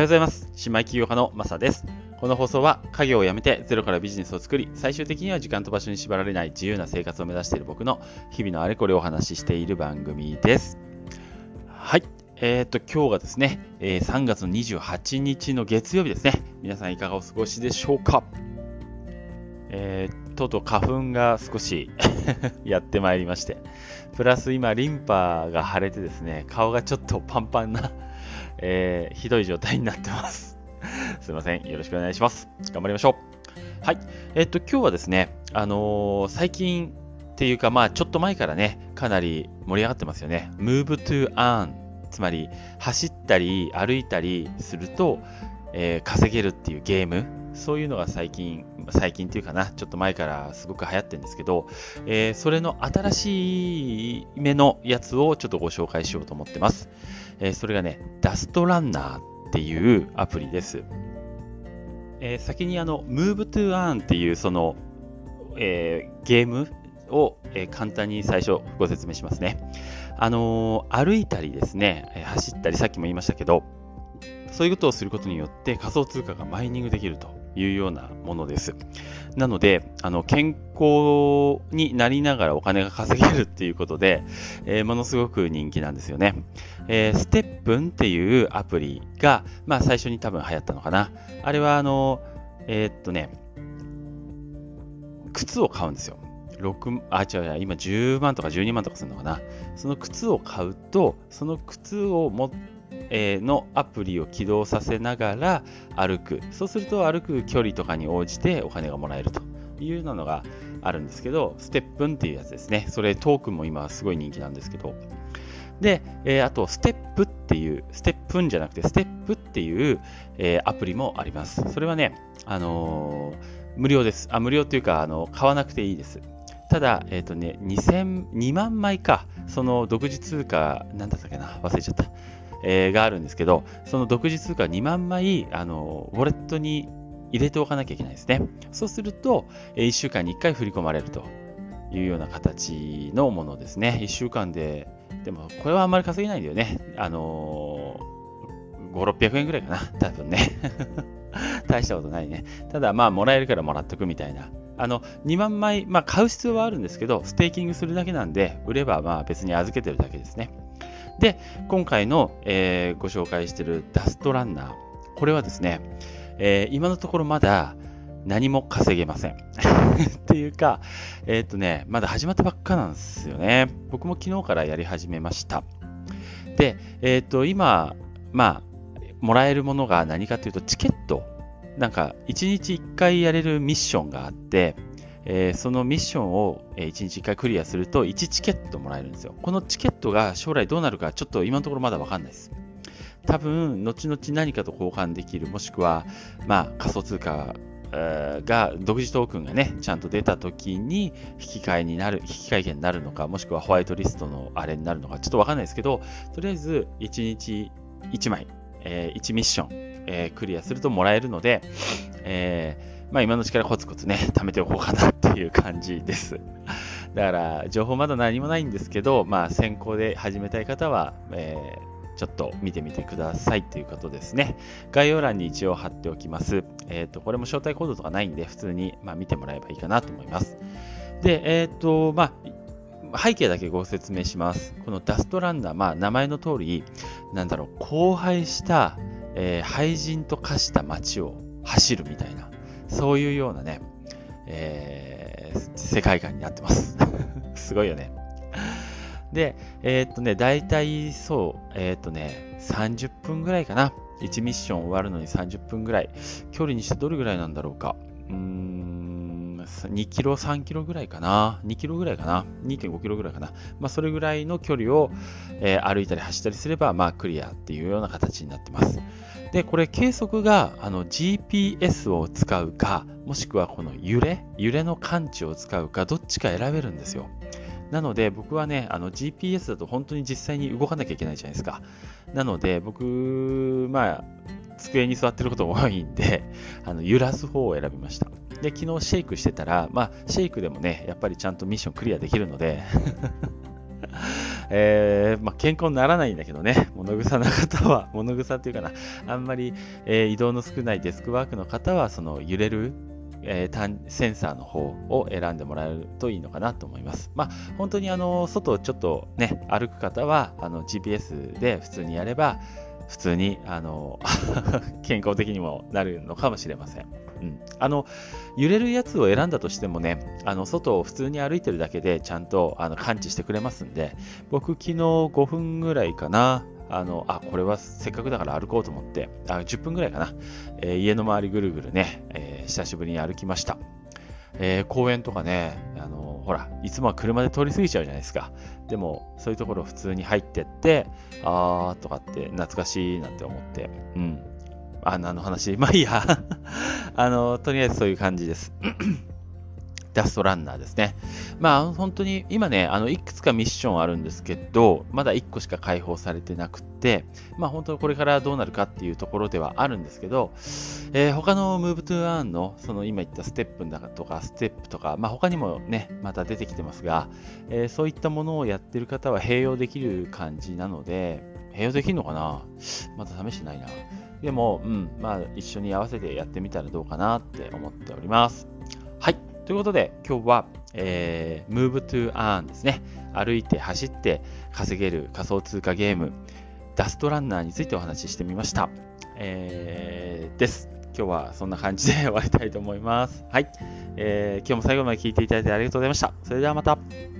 はようございます。姉妹起業家のマサです。この放送は家業を辞めてゼロからビジネスを作り、最終的には時間と場所に縛られない自由な生活を目指している僕の日々のあれこれをお話ししている番組です。はい。えっ、ー、と、今日がですね、え、3月の28日の月曜日ですね。皆さんいかがお過ごしでしょうか？えー、とうとう花粉が少し やってまいりまして、プラス今、リンパが腫れてですね、顔がちょっとパンパンなえー、ひどい状態になってます。すいません。よろしくお願いします。頑張りましょう。はい。えっと、今日はですね、あのー、最近っていうか、まあ、ちょっと前からね、かなり盛り上がってますよね。Move to Earn。つまり、走ったり、歩いたりすると、えー、稼げるっていうゲーム。そういうのが最近、最近っていうかな、ちょっと前からすごく流行ってるんですけど、えー、それの新しい目のやつをちょっとご紹介しようと思ってます。え、それがね、ダストランナーっていうアプリです。え、先にあの、Move to Earn っていうその、えー、ゲームを、え簡単に最初ご説明しますね。あの歩いたりですね、走ったり、さっきも言いましたけど、そういうことをすることによって仮想通貨がマイニングできるというようなものです。なので、あの健康になりながらお金が稼げるっていうことで、えー、ものすごく人気なんですよね。えー、ステップンっていうアプリが、まあ最初に多分流行ったのかな。あれはあの、えー、っとね、靴を買うんですよ。6あ、違う違う、今10万とか12万とかするのかな。その靴を買うと、その靴を持ってのアプリを起動させながら歩く。そうすると歩く距離とかに応じてお金がもらえるというのがあるんですけど、ステップンっていうやつですね。それトークンも今すごい人気なんですけど。で、あと、ステップっていう、ステップンじゃなくて、ステップっていう、アプリもあります。それはね、あのー、無料です。あ、無料っていうか、あの、買わなくていいです。ただ、えっ、とね、2000、2万枚か、その独自通貨、なんだったっけな、忘れちゃった。えー、があるんですけど、その独自通貨2万枚、あの、ウォレットに入れておかなきゃいけないですね。そうすると、えー、1週間に1回振り込まれるというような形のものですね。1週間で、でもこれはあんまり稼げないんだよね。あのー、5、600円ぐらいかな。多分ね。大したことないね。ただ、まあ、もらえるからもらっとくみたいな。あの、2万枚、まあ、買う必要はあるんですけど、ステーキングするだけなんで、売れば、まあ、別に預けてるだけですね。で、今回の、えー、ご紹介しているダストランナー。これはですね、えー、今のところまだ何も稼げません。っていうか、えー、っとね、まだ始まったばっかなんですよね。僕も昨日からやり始めました。で、えー、っと、今、まあ、もらえるものが何かというと、チケット。なんか、1日1回やれるミッションがあって、えー、そのミッションを1日1回クリアすると1チケットもらえるんですよ。このチケットが将来どうなるかちょっと今のところまだわかんないです。多分、後々何かと交換できる、もしくは、まあ、仮想通貨が、独自トークンがね、ちゃんと出た時に引き換えになる、引き換え券になるのか、もしくはホワイトリストのあれになるのか、ちょっとわかんないですけど、とりあえず1日1枚、えー、1ミッション、えー、クリアするともらえるので、えーまあ今のうちからコツコツね、貯めておこうかなっていう感じです。だから、情報まだ何もないんですけど、まあ先行で始めたい方は、えー、ちょっと見てみてくださいということですね。概要欄に一応貼っておきます。えっ、ー、と、これも招待コードとかないんで、普通に、まあ、見てもらえばいいかなと思います。で、えっ、ー、と、まあ、背景だけご説明します。このダストランナー、まあ、名前の通り、なんだろう、荒廃した、えー、廃人と化した街を走るみたいな、そういうようなね、えー、世界観になってます。すごいよね。で、えー、っとね、大体そう、えー、っとね、30分ぐらいかな。1ミッション終わるのに30分ぐらい。距離にしてどれぐらいなんだろうか。うーん、2キロ、3キロぐらいかな。2キロぐらいかな。2.5キロぐらいかな。まあ、それぐらいの距離を、えー、歩いたり走ったりすれば、まあ、クリアっていうような形になってます。で、これ計測があの GPS を使うか、もしくはこの揺れ、揺れの感知を使うか、どっちか選べるんですよ。なので僕はね、あの GPS だと本当に実際に動かなきゃいけないじゃないですか。なので僕、まあ、机に座ってることが多いんで、あの揺らす方を選びました。で、昨日シェイクしてたら、まあ、シェイクでもね、やっぱりちゃんとミッションクリアできるので えー、まあ、健康にならないんだけどね、物草な方は、物草っていうかな、あんまり、えー、移動の少ないデスクワークの方は、その揺れるえー、センサーの方を選んでもらえるといいのかなと思います。まあ、本当にあの外をちょっとね、歩く方はあの GPS で普通にやれば、普通にあの 健康的にもなるのかもしれません。うん、あの揺れるやつを選んだとしてもね、あの外を普通に歩いてるだけでちゃんとあの感知してくれますんで、僕、昨日5分ぐらいかな、あの、あ、これはせっかくだから歩こうと思って、あ10分ぐらいかな、えー、家の周りぐるぐるね、えー、久しぶりに歩きました。えー、公園とかね、あのほら、いつもは車で通り過ぎちゃうじゃないですか。でも、そういうところ普通に入ってって、あーとかって懐かしいなんて思って、うん。あ、何の話 まあいいや。あの、とりあえずそういう感じです。ダストランナーですね。まあ本当に今ね、あのいくつかミッションあるんですけど、まだ1個しか開放されてなくて、まあ本当にこれからどうなるかっていうところではあるんですけど、えー、他の Move to Earn のその今言ったステップだとかステップとか、まあ他にもね、また出てきてますが、えー、そういったものをやってる方は併用できる感じなので、併用できるのかな？まだ試してないな。でも、うん、まあ一緒に合わせてやってみたらどうかなって思っております。ということで、今日は、えー、Move to Earn ですね。歩いて走って稼げる仮想通貨ゲーム、ダストランナーについてお話ししてみました。えー、です。今日はそんな感じで 終わりたいと思います。はい。えー、今日も最後まで聞いていただいてありがとうございました。それではまた。